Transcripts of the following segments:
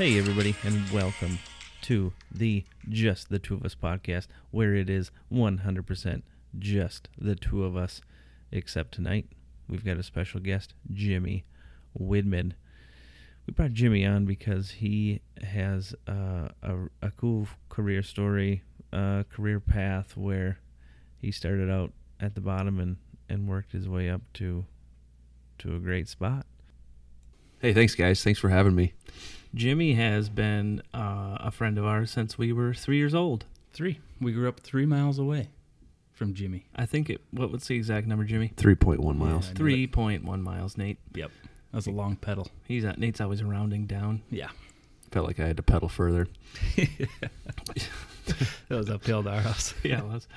Hey, everybody, and welcome to the Just the Two of Us podcast, where it is 100% just the two of us. Except tonight, we've got a special guest, Jimmy Widman. We brought Jimmy on because he has uh, a, a cool career story, uh, career path where he started out at the bottom and, and worked his way up to to a great spot. Hey, thanks, guys. Thanks for having me. Jimmy has been uh, a friend of ours since we were three years old. Three. We grew up three miles away from Jimmy. I think it. What was the exact number, Jimmy? 3.1 miles. Yeah, Three point one miles, Nate. Yep. That was a long pedal. He's at, Nate's always rounding down. Yeah. Felt like I had to pedal further. That was uphill to our house. yeah, it was.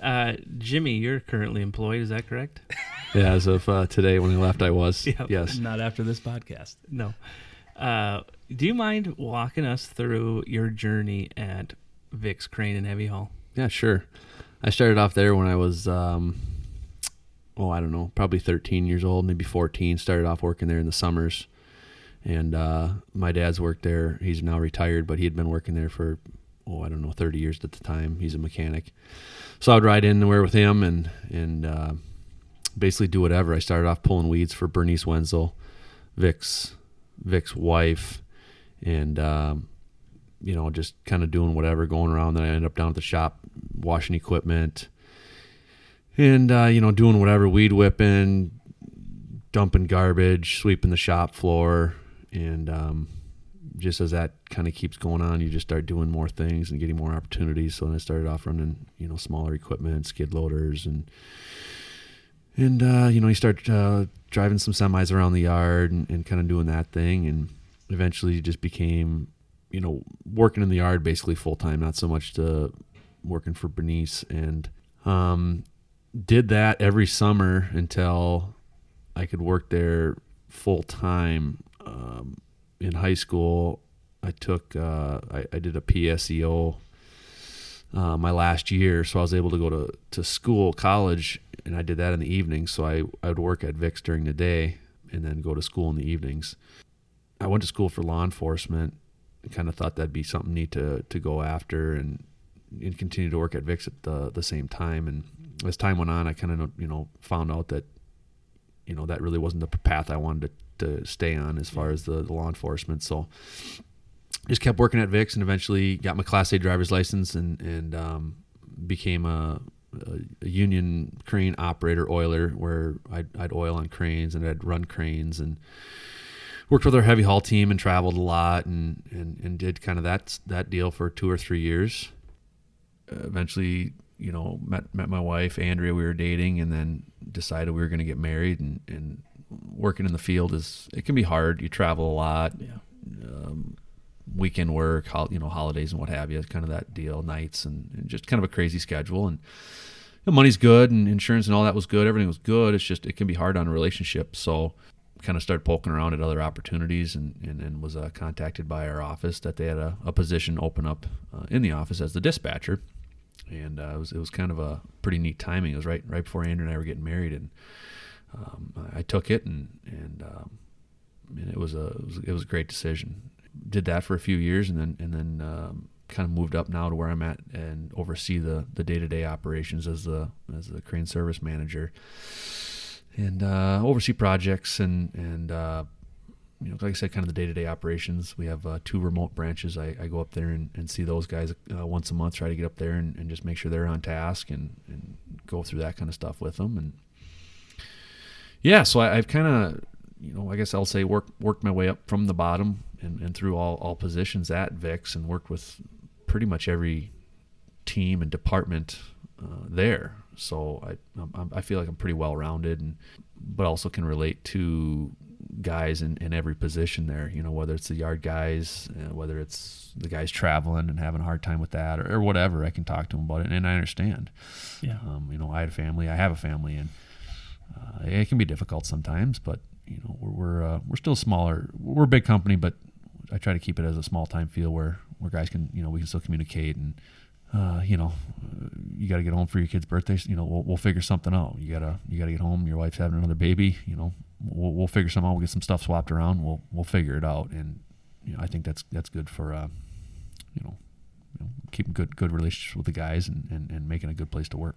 Uh, Jimmy, you're currently employed. Is that correct? Yeah, as of uh, today when I left, I was. Yep. Yes. Not after this podcast. No. Uh, do you mind walking us through your journey at Vic's Crane and Heavy Haul? Yeah, sure. I started off there when I was, um, oh, I don't know, probably 13 years old, maybe 14. Started off working there in the summers. And uh, my dad's worked there. He's now retired, but he had been working there for, oh, I don't know, 30 years at the time. He's a mechanic. So I would ride in there with him and, and uh, basically do whatever. I started off pulling weeds for Bernice Wenzel, Vic's, Vic's wife, and, um, you know, just kind of doing whatever, going around. Then I ended up down at the shop washing equipment and, uh, you know, doing whatever, weed whipping, dumping garbage, sweeping the shop floor. And um, just as that kind of keeps going on, you just start doing more things and getting more opportunities. So then I started off running, you know, smaller equipment, skid loaders, and and uh, you know, you start uh, driving some semis around the yard and, and kind of doing that thing, and eventually just became, you know, working in the yard basically full time, not so much to working for Bernice, and um, did that every summer until I could work there full time. Um, in high school, I took uh, I, I did a PSEO uh, my last year, so I was able to go to, to school, college, and I did that in the evenings. So I, I would work at Vic's during the day and then go to school in the evenings. I went to school for law enforcement and kind of thought that'd be something neat to, to go after and, and continue to work at Vic's at the, the same time. And as time went on, I kind of, you know, found out that, you know, that really wasn't the path I wanted to, to stay on as far as the, the law enforcement. So just kept working at Vic's and eventually got my Class A driver's license and and um, became a, a, a union crane operator oiler where I'd, I'd oil on cranes and I'd run cranes and worked with our heavy haul team and traveled a lot and and, and did kind of that that deal for two or three years. Uh, eventually, you know, met met my wife Andrea. We were dating and then decided we were going to get married and and working in the field is it can be hard. You travel a lot. Yeah. Um, weekend work, hol- you know, holidays and what have you, kind of that deal, nights and, and just kind of a crazy schedule. And money's good and insurance and all that was good. Everything was good. It's just, it can be hard on a relationship. So kind of started poking around at other opportunities and, and, and was uh, contacted by our office that they had a, a position open up uh, in the office as the dispatcher. And uh, it was it was kind of a pretty neat timing. It was right right before Andrea and I were getting married, and um, I took it, and and, um, and it was a it was, it was a great decision did that for a few years and then and then um, kind of moved up now to where I'm at and oversee the the day to day operations as the as the crane service manager and uh, oversee projects and and uh, you know like I said kind of the day to day operations. We have uh, two remote branches. I, I go up there and, and see those guys uh, once a month. Try to get up there and, and just make sure they're on task and and go through that kind of stuff with them and yeah. So I, I've kind of you know, I guess I'll say work worked my way up from the bottom and, and through all, all positions at Vic's and worked with pretty much every team and department uh, there. So I I'm, I feel like I'm pretty well rounded and but also can relate to guys in, in every position there. You know, whether it's the yard guys, uh, whether it's the guys traveling and having a hard time with that, or, or whatever. I can talk to them about it, and I understand. Yeah. Um, you know, I had a family. I have a family, and uh, it can be difficult sometimes. But you know, we're we're, uh, we're still smaller. We're a big company, but I try to keep it as a small time feel where where guys can you know we can still communicate and uh, you know you got to get home for your kid's birthdays. You know we'll, we'll figure something out. You gotta you gotta get home. Your wife's having another baby. You know we'll, we'll figure something out. We'll get some stuff swapped around. We'll we'll figure it out. And you know, I think that's that's good for uh, you know, you know keeping good good relationships with the guys and, and, and making a good place to work.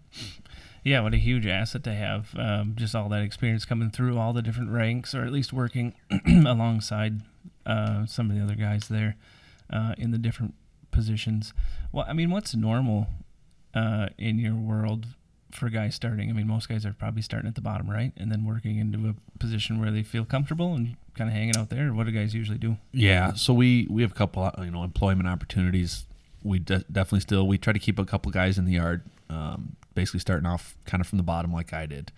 Yeah, what a huge asset to have. Um, just all that experience coming through all the different ranks, or at least working alongside uh, some of the other guys there uh, in the different positions. Well, I mean, what's normal uh, in your world for guys starting? I mean, most guys are probably starting at the bottom right and then working into a position where they feel comfortable and kind of hanging out there. What do guys usually do? Yeah, so we we have a couple uh, you know employment opportunities. We de- definitely still we try to keep a couple guys in the yard. Um, basically starting off kind of from the bottom like I did.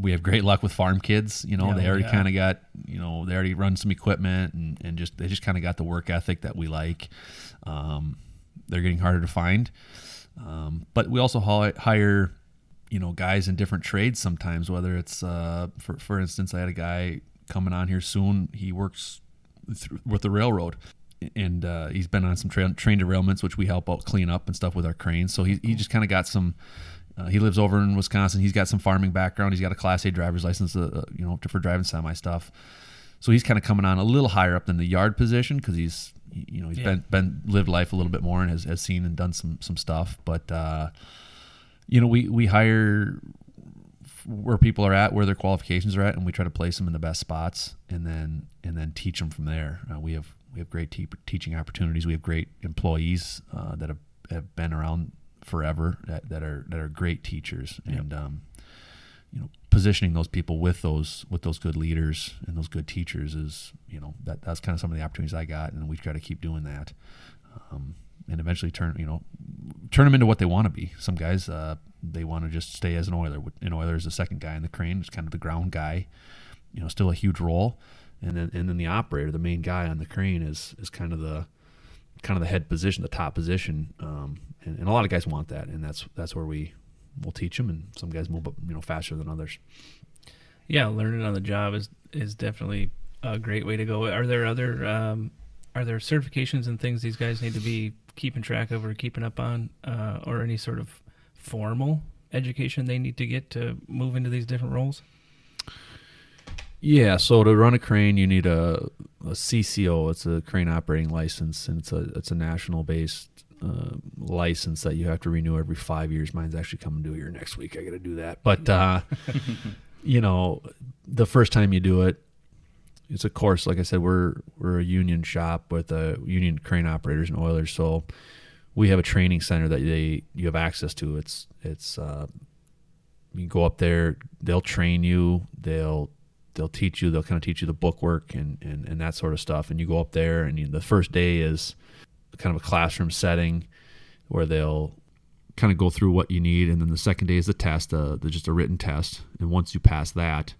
We have great luck with farm kids. You know, Yeah, they already yeah. kind of got, you know, they already run some equipment and, and just, they just kind of got the work ethic that we like. Um, they're getting harder to find. Um, but we also hire, you know, guys in different trades sometimes, whether it's, uh, for, for instance, I had a guy coming on here soon. He works th- with the railroad and uh, he's been on some tra- train derailments, which we help out clean up and stuff with our cranes. So he, he just kind of got some. Uh, he lives over in Wisconsin. He's got some farming background. He's got a Class A driver's license, uh, uh, you know, to, for driving semi stuff. So he's kind of coming on a little higher up than the yard position because he's, you know, he's Yeah. been been lived life a little bit more and has, has seen and done some some stuff. But uh, you know, we we hire where people are at, where their qualifications are at, and we try to place them in the best spots, and then and then teach them from there. Uh, we have we have great te- teaching opportunities. We have great employees uh, that have, have been around forever that, that are that are great teachers, and um, you know positioning those people with those with those good leaders and those good teachers is you know that that's kind of some of the opportunities I got, and we try to keep doing that. Um, and eventually turn you know turn them into what they want to be. Some guys uh, they want to just stay as an oiler. An oiler is the second guy in the crane. It's kind of the ground guy. You know, still a huge role. And then and then the operator, the main guy on the crane, is is kind of the kind of the head position, the top position. Um, and, and a lot of guys want that, and that's that's where we will teach them. And some guys move up, you know, faster than others. Yeah, learning on the job is is definitely a great way to go. Are there other um, are there certifications and things these guys need to be keeping track of or keeping up on, uh, or any sort of formal education they need to get to move into these different roles? Yeah, so to run a crane, you need a, a CCO. It's a crane operating license, and it's a it's a national based uh, license that you have to renew every five years. Mine's actually coming due here next week. I got to do that, but uh, you know, the first time you do it, it's a course. Like I said, we're we're a union shop with a union crane operators and oilers, so we have a training center that they you have access to. It's it's uh, you go up there. They'll train you. They'll they'll teach you. They'll kind of teach you the book work and, and, and that sort of stuff. And you go up there, and you, the first day is kind of a classroom setting where they'll kind of go through what you need, and then the second day is the test, uh, the, just a written test. And once you pass that,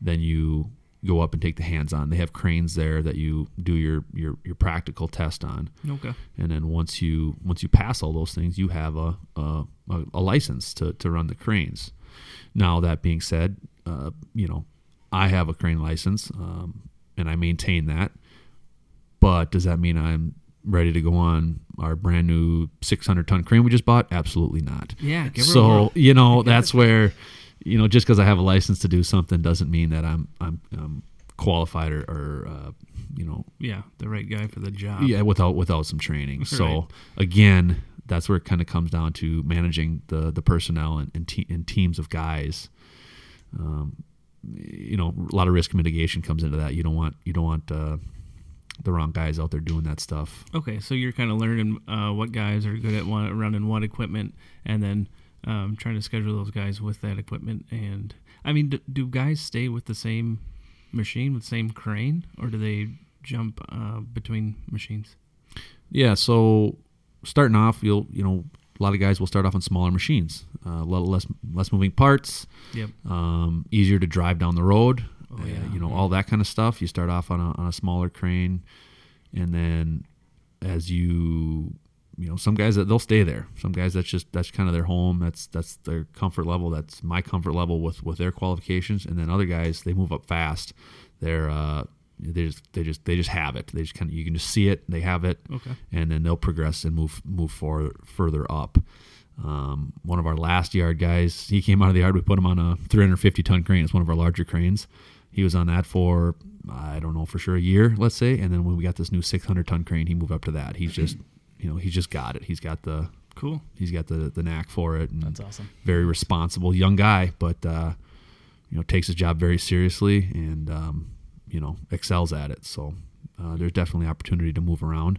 then you go up and take the hands on. They have cranes there that you do your your, your practical test on Okay. and then once you once you pass all those things, you have a a, a, a license to, to run the cranes. Now that being said, uh, you know I have a crane license um, and I maintain that, but does that mean I'm ready to go on our brand new 600 ton crane we just bought? Absolutely not. Yeah. So you know that's where you know just because I have a license to do something doesn't mean that I'm I'm, I'm qualified or, or uh, you know yeah, the right guy for the job. yeah without without some training so again that's where it kind of comes down to managing the the personnel and, and, te- and teams of guys um, you know a lot of risk mitigation comes into that you don't want you don't want uh, the wrong guys out there doing that stuff Okay, so you're kind of learning uh, what guys are good at one, running what equipment, and then um, trying to schedule those guys with that equipment. And I mean, do, do guys stay with the same machine with the same crane, or do they jump uh, between machines? yeah so starting off you'll you know a lot of guys will start off on smaller machines uh, a lot less less moving parts Yep. um, easier to drive down the road. Oh, yeah. you know all that kind of stuff. You start off on a on a smaller crane, and then as you you know some guys that they'll stay there. Some guys that's just that's kind of their home. That's that's their comfort level. That's my comfort level with with their qualifications. And then other guys they move up fast. They're uh, they just they just they just have it. They just kind of you can just see it. They have it Okay. and then they'll progress and move move forward further up. Um, one of our last yard guys, he came out of the yard. We put him on a 350 ton crane. It's one of our larger cranes. He was on that for I don't know for sure a year, let's say, and then when we got this new 600 ton crane, he moved up to that. He's just you know he's just got it. He's got the Cool. he's got the the knack for it. And That's awesome. very responsible young guy, but uh, you know takes his job very seriously and um, you know excels at it. So uh, there's definitely opportunity to move around.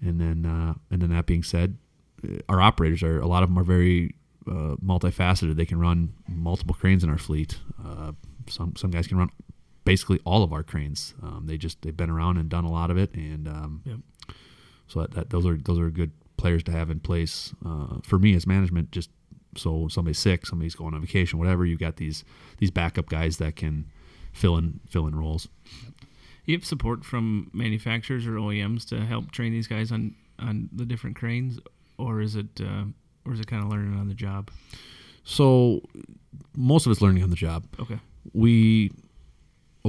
And then uh, and then that being said, uh, our operators are a lot of them are very uh, multifaceted. They can run multiple cranes in our fleet. Uh, some some guys can run basically all of our cranes. Um, they just they've been around and done a lot of it, and um, Yep. so that, that those are those are good players to have in place uh, for me as management. Just so somebody's sick, somebody's going on vacation, whatever. You got these these backup guys that can fill in fill in roles. You have support from manufacturers or OEMs to help train these guys on on the different cranes, or is it uh, or is it kind of learning on the job? So most of it's learning on the job. Okay. we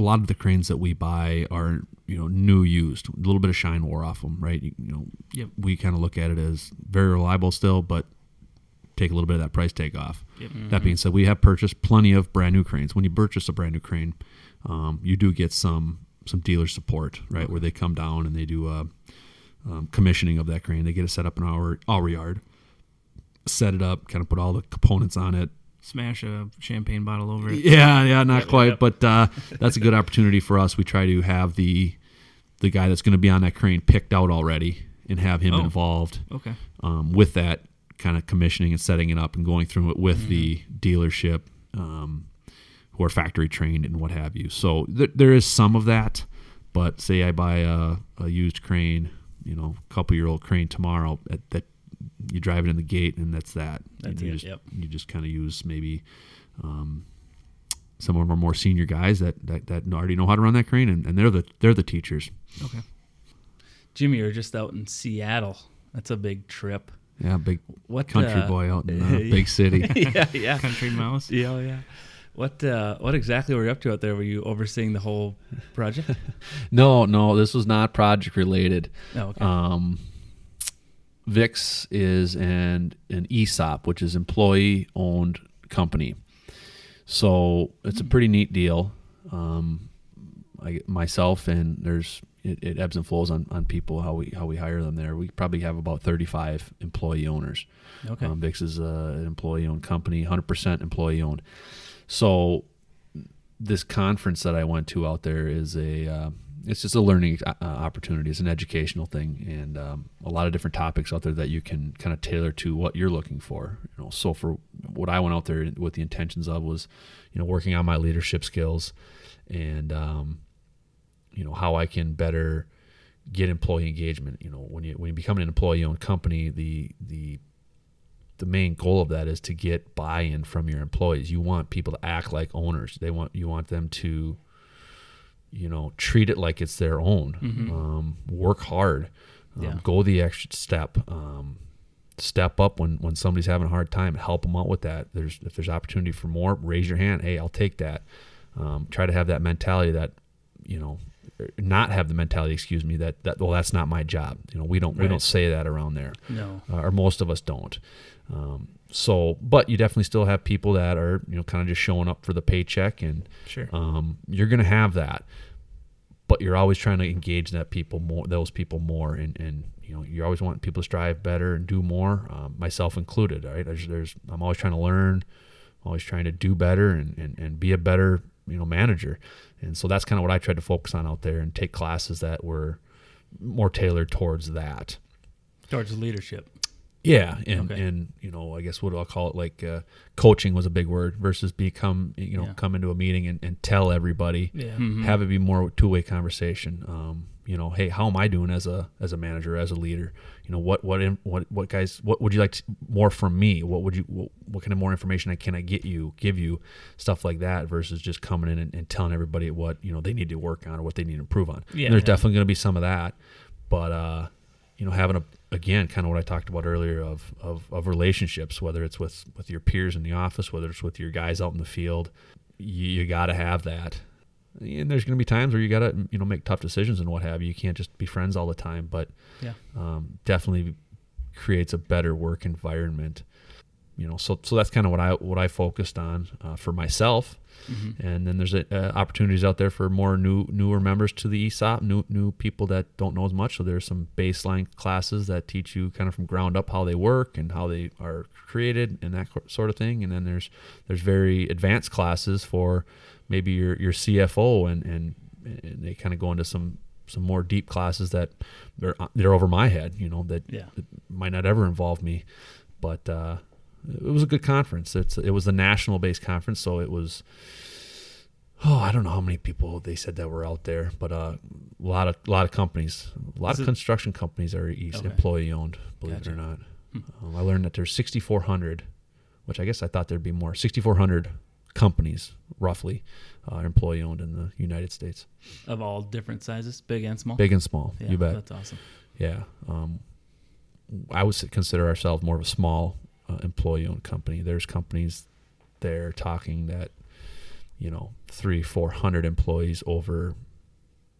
a lot of the cranes that we buy are you know new used a little bit of shine wore off them right? You, you know Yep. we kind of look at it as very reliable still but take a little bit of that price take off. Yep. that being said we have purchased plenty of brand new cranes. When you purchase a brand new crane um, you do get some some dealer support right where they come down and they do a um, commissioning of that crane. They get it set up in our our yard set it up kind of put all the components on it Smash a champagne bottle over it. yeah, yeah, not Yep, quite, yep. but uh, that's a good opportunity for us. We try to have the the guy that's going to be on that crane picked out already and have him Oh. involved Okay. um, with that kind of commissioning and setting it up and going through it with the dealership um, who are factory trained and what have you. So th- there is some of that, but say I buy a, a used crane, you know, a couple year old crane tomorrow, that, that you drive it in the gate and that's that. That's you it, Just, yep. You just kind of use maybe um, some of our more senior guys that, that, that already know how to run that crane and, and they're the they're the teachers. Okay. Jimmy, you're just out in Seattle. That's a big trip. Yeah, big What country uh, boy out in a big city. yeah, yeah, Country mouse. yeah, yeah. What uh, what exactly were you up to out there? Were you overseeing the whole project? No, no, this was not project related. Oh, okay. Um, Vic's is an an ESOP, which is employee owned company. So it's a pretty neat deal. Um, I myself and there's it, it ebbs and flows on, on people how we how we hire them there. We probably have about 35 employee owners. okay. Um, Vic's is a, an employee owned company, 100% employee owned. So this conference that I went to out there is a uh, it's just a learning uh, opportunity. It's an educational thing, and um, a lot of different topics out there that you can kind of tailor to what you're looking for. You know, so for what I went out there with the intentions of was, you know, working on my leadership skills, and um, you know how I can better get employee engagement. You know, when you when you become an employee-owned company, the the the main goal of that is to get buy-in from your employees. You want people to act like owners. They want you want them to, you know, treat it like it's their own. Mhm. Um, work hard. Um, Yeah. Go the extra step. Um, step up when when somebody's having a hard time. Help them out with that. There's if there's opportunity for more, raise your hand. Hey, I'll take that. Um, try to have that mentality that, you know, not have the mentality. Excuse me. That that well, that's not my job. You know, we don't we don't say that around there no. uh, or most of us don't. Um, so, but you definitely still have people that are, you know, kind of just showing up for the paycheck, and Sure. um, you're going to have that. But you're always trying to engage that people more, those people more, and and you know, you're always want people to strive better and do more, um, myself included. Right? There's, there's, I'm always trying to learn, always trying to do better, and and, and be a better, you know, manager. And so that's kind of what I tried to focus on out there, and take classes that were more tailored towards that. Towards leadership. Yeah, and Okay. and you know, I guess what I'll call it like uh, coaching was a big word versus become you know Yeah. come into a meeting and, and tell everybody, Yeah. Mhm. have it be more two way conversation. Um, you know, hey, how am I doing as a as a manager, as a leader? You know, what what in, what what guys, what would you like to, more from me? What would you what, what kind of more information I can I get you, give you, stuff like that versus just coming in and, and telling everybody what you know they need to work on or what they need to improve on. Yeah. And there's Yeah. definitely going to be some of that, but uh, you know, having a again, kind of what I talked about earlier of, of of relationships, whether it's with with your peers in the office, whether it's with your guys out in the field, you, you got to have that. And there's going to be times where you got to you know make tough decisions and what have you. You can't just be friends all the time, but Yeah. um, definitely creates a better work environment. You know, so so that's kind of what I what I focused on uh, for myself. Mm-hmm. And then there's uh, opportunities out there for more new newer members to the ESOP, new new people that don't know as much. So there's some baseline classes that teach you kind of from ground up how they work and how they are created and that sort of thing. And then there's there's very advanced classes for maybe your your CFO and and, and they kind of go into some some more deep classes that they're they're over my head, you know, that, Yeah. that might not ever involve me. But uh, it was a good conference. It's it was a national based conference, so it was. Oh, I don't know how many people they said that were out there, but uh, a lot of a lot of companies, a lot Is of it- construction companies are east Okay. employee owned. Believe Gotcha. it or not, Hmm. um, I learned that there's 6,400, which I guess I thought there'd be more. 6,400 companies, roughly, uh, employee owned in the United States, Of all different sizes, big and small. big and small. Yeah, you bet. That's awesome. Yeah. Um, I would consider ourselves more of a small uh, employee owned company. There's companies there talking that, you know, three, 400 employees over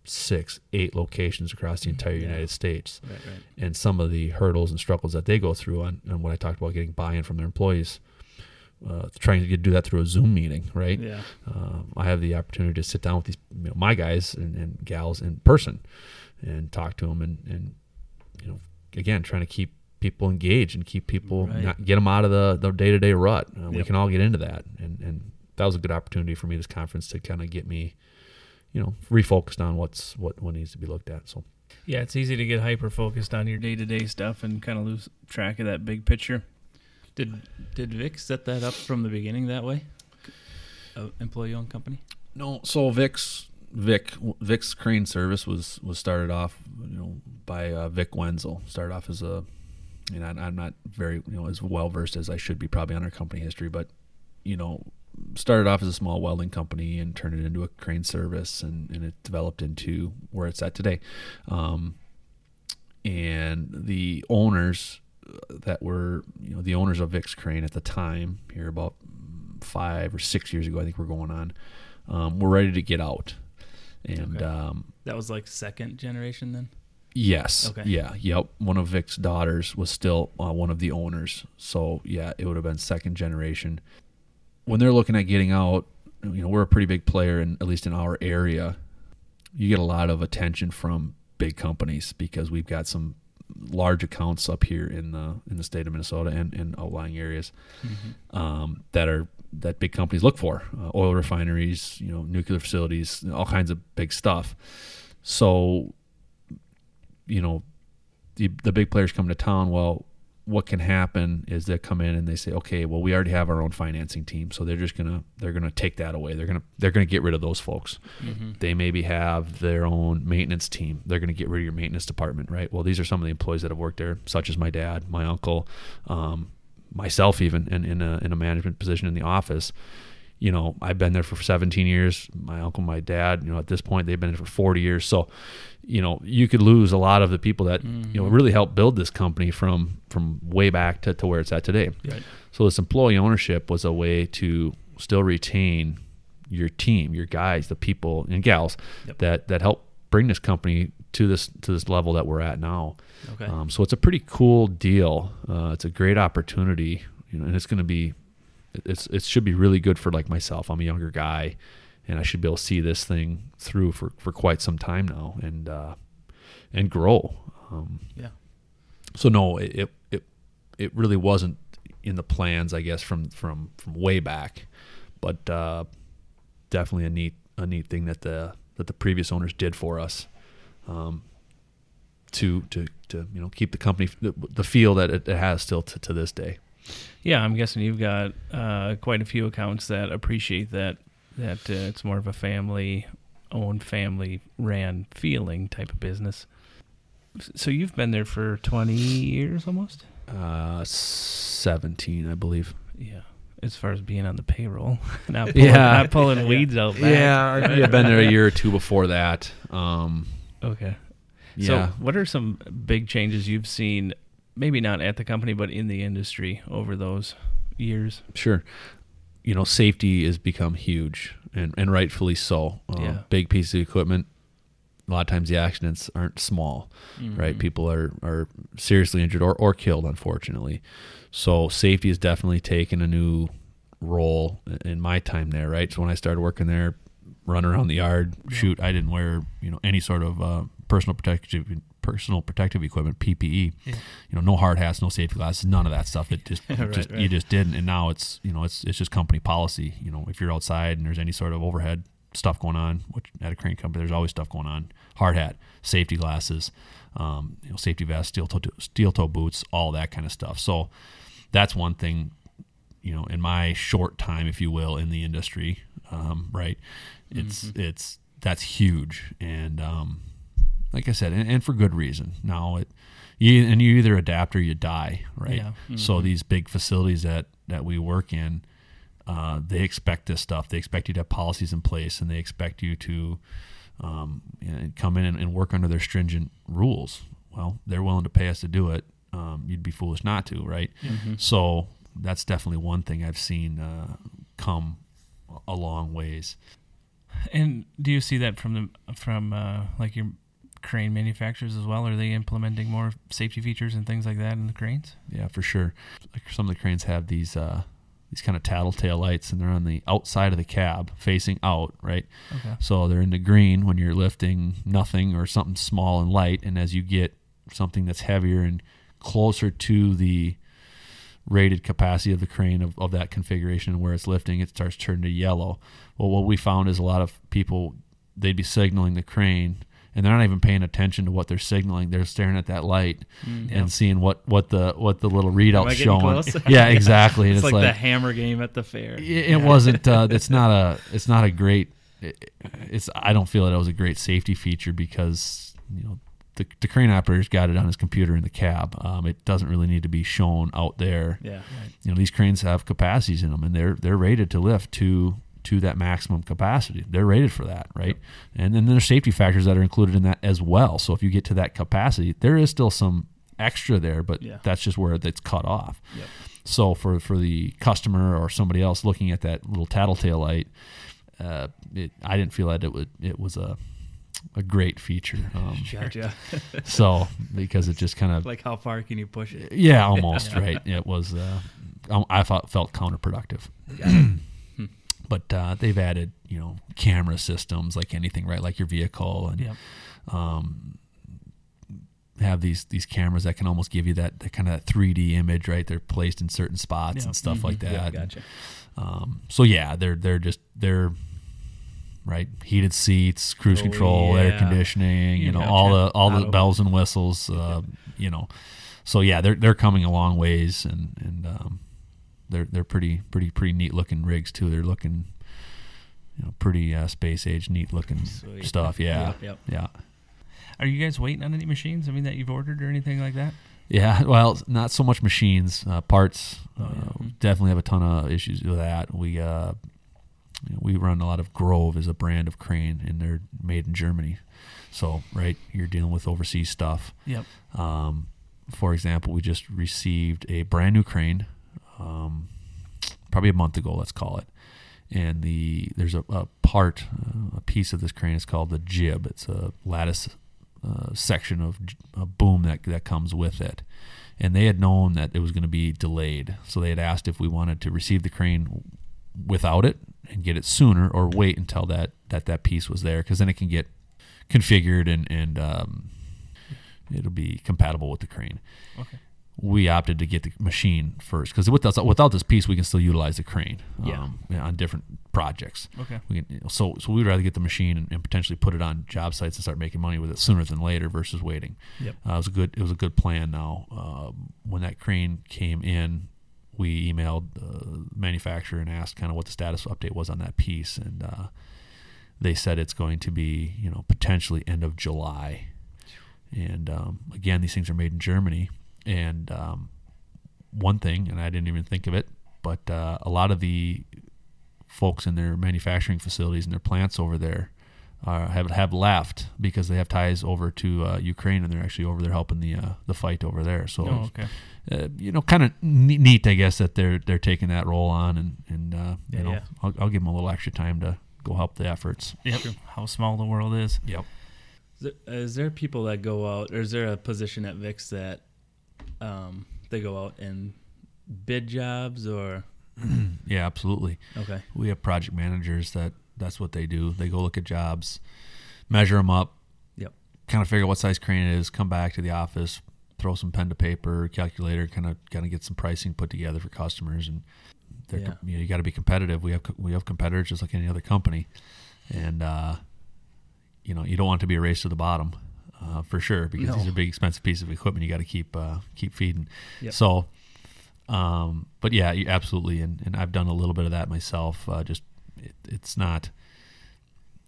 six, eight locations across the entire Yeah. United States. Right, right. And some of the hurdles and struggles that they go through on, and what I talked about getting buy in from their employees. Uh, trying to get, do that through a Zoom meeting, right? Yeah. um, I have the opportunity to sit down with these you know, my guys and, and gals in person and talk to them and, and you know again trying to keep people engaged and keep people Right. not get them out of the, the day-to-day rut uh, we can all get into that and and that was a good opportunity for me this conference to kind of get me you know refocused on what's what what needs to be looked at so Yeah, it's easy to get hyper focused on your day to day stuff and kind of lose track of that big picture. Did did Vic set that up from the beginning that way? A employee owned company. No, so Vic's Vic Vic's crane service was was started off, you know, by uh, Vic Wenzel. Started off as a, and I, I'm not very you know as well versed as I should be probably on our company history, but you know, started off as a small welding company and turned it into a crane service, and and it developed into where it's at today. Um, and the owners that were you know the owners of Vic's Crane at the time here about five or six years ago I think we're going on um, were ready to get out and Okay. um, That was like second generation then. Yes. Okay. yeah. Yep. One of Vic's daughters was still uh, one of the owners. So yeah it would have been second generation. When they're looking at getting out you know we're a pretty big player in at least in our area. You get a lot of attention from big companies because we've got some large accounts up here in the in the state of Minnesota and, and outlying areas um, that are that big companies look for uh, oil refineries you know nuclear facilities all kinds of big stuff. So you know the, the big players come to town well what can happen is they come in and they say okay well we already have our own financing team so they're just gonna they're gonna take that away they're gonna they're gonna get rid of those folks Mm-hmm. they maybe have their own maintenance team. They're to get rid of your maintenance department, right? Well, these are some of the employees that have worked there, such as my dad, my uncle, um, myself, even in, in, a, in a management position in the office. You know, I've been there for 17 years. My uncle, my dad, you know, at this point, they've been there for 40 years. So, you know, you could lose a lot of the people that, you know, really helped build this company from, from way back to, to where it's at today. Right. So this employee ownership was a way to still retain your team, your guys, the people and gals Yep. that that help bring this company to this to this level that we're at now. Okay. Um, so it's a pretty cool deal. Uh, it's a great opportunity, you know, and it's going to be it's it should be really good for like myself. I'm a younger guy, and I should be able to see this thing through for for quite some time now and uh, and grow. Um, yeah. so no, it, it it it really wasn't in the plans, I guess, from from from way back, but uh, definitely a neat a neat thing that the that the previous owners did for us, um, to to to you know keep the company the, the feel that it, it has still to, to this day. Yeah, I'm guessing you've got uh, quite a few accounts that appreciate that that uh, it's more of a family owned, family ran feeling type of business. So you've been there for 20 years almost. Uh, seventeen, I believe. Yeah, as far as being on the payroll, not pulling, Yeah. not pulling weeds out back. Yeah, I've been there a year or two before that. Um, Okay. yeah. So, what are some big changes you've seen? Maybe not at the company, but in the industry over those years. Sure. You know, safety has become huge and, and rightfully so. Uh, Yeah. Big piece of equipment a lot of times the accidents aren't small, right? Mhm. People are are seriously injured or or killed, unfortunately. So safety has definitely taken a new role in my time there, right? So when I started working there, run around the yard, shoot, I didn't wear you know any sort of uh, personal protective personal protective equipment, PPE. Yeah. You know, no hard hats, no safety glasses, none of that stuff. It just, Right, just you just didn't. And now it's you know it's it's just company policy. You know, if you're outside and there's any sort of overhead stuff going on, which at a crane company there's always stuff going on. Hard hat, safety glasses, um, you know, safety vest, steel toe steel toe boots, all that kind of stuff. So that's one thing you know in my short time if you will in the industry um, right it's Mm-hmm. it's that's huge and um, like i said and, and for good reason now it you and you either adapt or you die right Yeah. so Mm-hmm. these big facilities that that we work in uh, they expect this stuff they expect you to have policies in place and they expect you to um, you know, come in and, and work under their stringent rules well they're willing to pay us to do it um, you'd be foolish not to right Mhm. so that's definitely one thing I've seen uh, come a long ways. And do you see that from the from uh, like your crane manufacturers as well? Are they implementing more safety features and things like that in the cranes? Yeah, for sure. Like some of the cranes have these uh, these kind of tattletale lights, and they're on the outside of the cab, facing out, right? Okay. So they're in the green when you're lifting nothing or something small and light, and as you get something that's heavier and closer to the rated capacity of the crane of, of that configuration and where it's lifting, it starts turning to yellow. Well, what we found is a lot of people they'd be signaling the crane and they're not even paying attention to what they're signaling. They're staring at that light Mm. and seeing what, what the what the little readout's showing. Yeah, exactly. It's, it's, like, the hammer game at the fair. it, it wasn't. Uh, it's not a. It's not a great. It, it's. I don't feel that it was a great safety feature because you know the, the crane operator's got it on his computer in the cab. Um, it doesn't really need to be shown out there. Yeah. You know these cranes have capacities in them, and they're they're rated to lift to to that maximum capacity. They're rated for that, right? And then there's safety factors that are included in that as well. So if you get to that capacity, there is still some extra there, but Yeah. that's just where it's cut off. Yep. So for for the customer or somebody else looking at that little tattletale light, uh, it, I didn't feel that it would it was a a great feature. Um, Gotcha. so because it just kind of like how far can you push it? yeah, almost right. It was uh, I I thought felt counterproductive. But uh, they've added you know camera systems like anything right like your vehicle and Yep. um, have these these cameras that can almost give you that, that kind of 3D image right they're placed in certain spots Yep. and stuff like that Yeah, And, gotcha. um, so yeah they're they're just they're right heated seats cruise Oh, control air conditioning you know Gotcha. all the all the Auto. bells and whistles uh, you know so yeah they're they're coming a long ways and and um, they're they're pretty pretty pretty neat looking rigs too they're looking you know pretty uh, space age neat looking Sweet. stuff yeah Yep, yep. yeah Are you guys waiting on any machines? I mean, that you've ordered or anything like that? Yeah, well, not so much machines, uh, parts. Oh, uh. Definitely have a ton of issues with that. We uh, you know, we run a lot of Grove as a brand of crane, and they're made in Germany. So right, you're dealing with overseas stuff. Yep. Um, for example, we just received a brand new crane, um, probably a month ago, let's call it. And the there's a, a part, uh, a piece of this crane is called the jib. It's a lattice uh, section of a boom that that comes with it. And they had known that it was going to be delayed, so they had asked if we wanted to receive the crane without it and get it sooner, or wait until that that that piece was there, because then it can get configured and and um, it'll be compatible with the crane. Okay. We opted to get the machine first because without without this piece, we can still utilize the crane Yeah. um, on different projects. Okay. We can, you know, so so we'd rather get the machine and, and potentially put it on job sites and start making money with it sooner than later versus waiting. Yep. Uh, it was a good it was a good plan. Now um, when that crane came in, we emailed the manufacturer and asked kind of what the status update was on that piece, and uh, they said it's going to be you know potentially end of July. And um, again, these things are made in Germany, and um, one thing, and I didn't even think of it, but uh, a lot of the folks in their manufacturing facilities and their plants over there uh, have have left because they have ties over to uh, Ukraine and they're actually over there helping the uh, the fight over there. So Oh, okay. uh, you know, kind of neat, I guess, that they're they're taking that role on, and and uh, Yeah, you know, yeah. I'll, I'll give them a little extra time to go help the efforts. Yep. How small the world is. Yep. Is there, is there people that go out, or is there a position at Vic's that um, they go out and bid jobs, or Yeah, absolutely. okay, We have project managers that that's what they do. They go look at jobs, measure them up, Yep. kind of figure out what size crane it is, come back to the office, throw some pen to paper, calculator, kind of kind of get some pricing put together for customers, and they're, Yeah. you know you got to be competitive. We have we have competitors just like any other company, and uh, you know you don't want to be a race to the bottom. Uh, for sure, because No. these are big, expensive pieces of equipment you got to keep uh, keep feeding. Yep. So, um, but yeah, you, absolutely, and, and I've done a little bit of that myself. Uh, just it, it's not,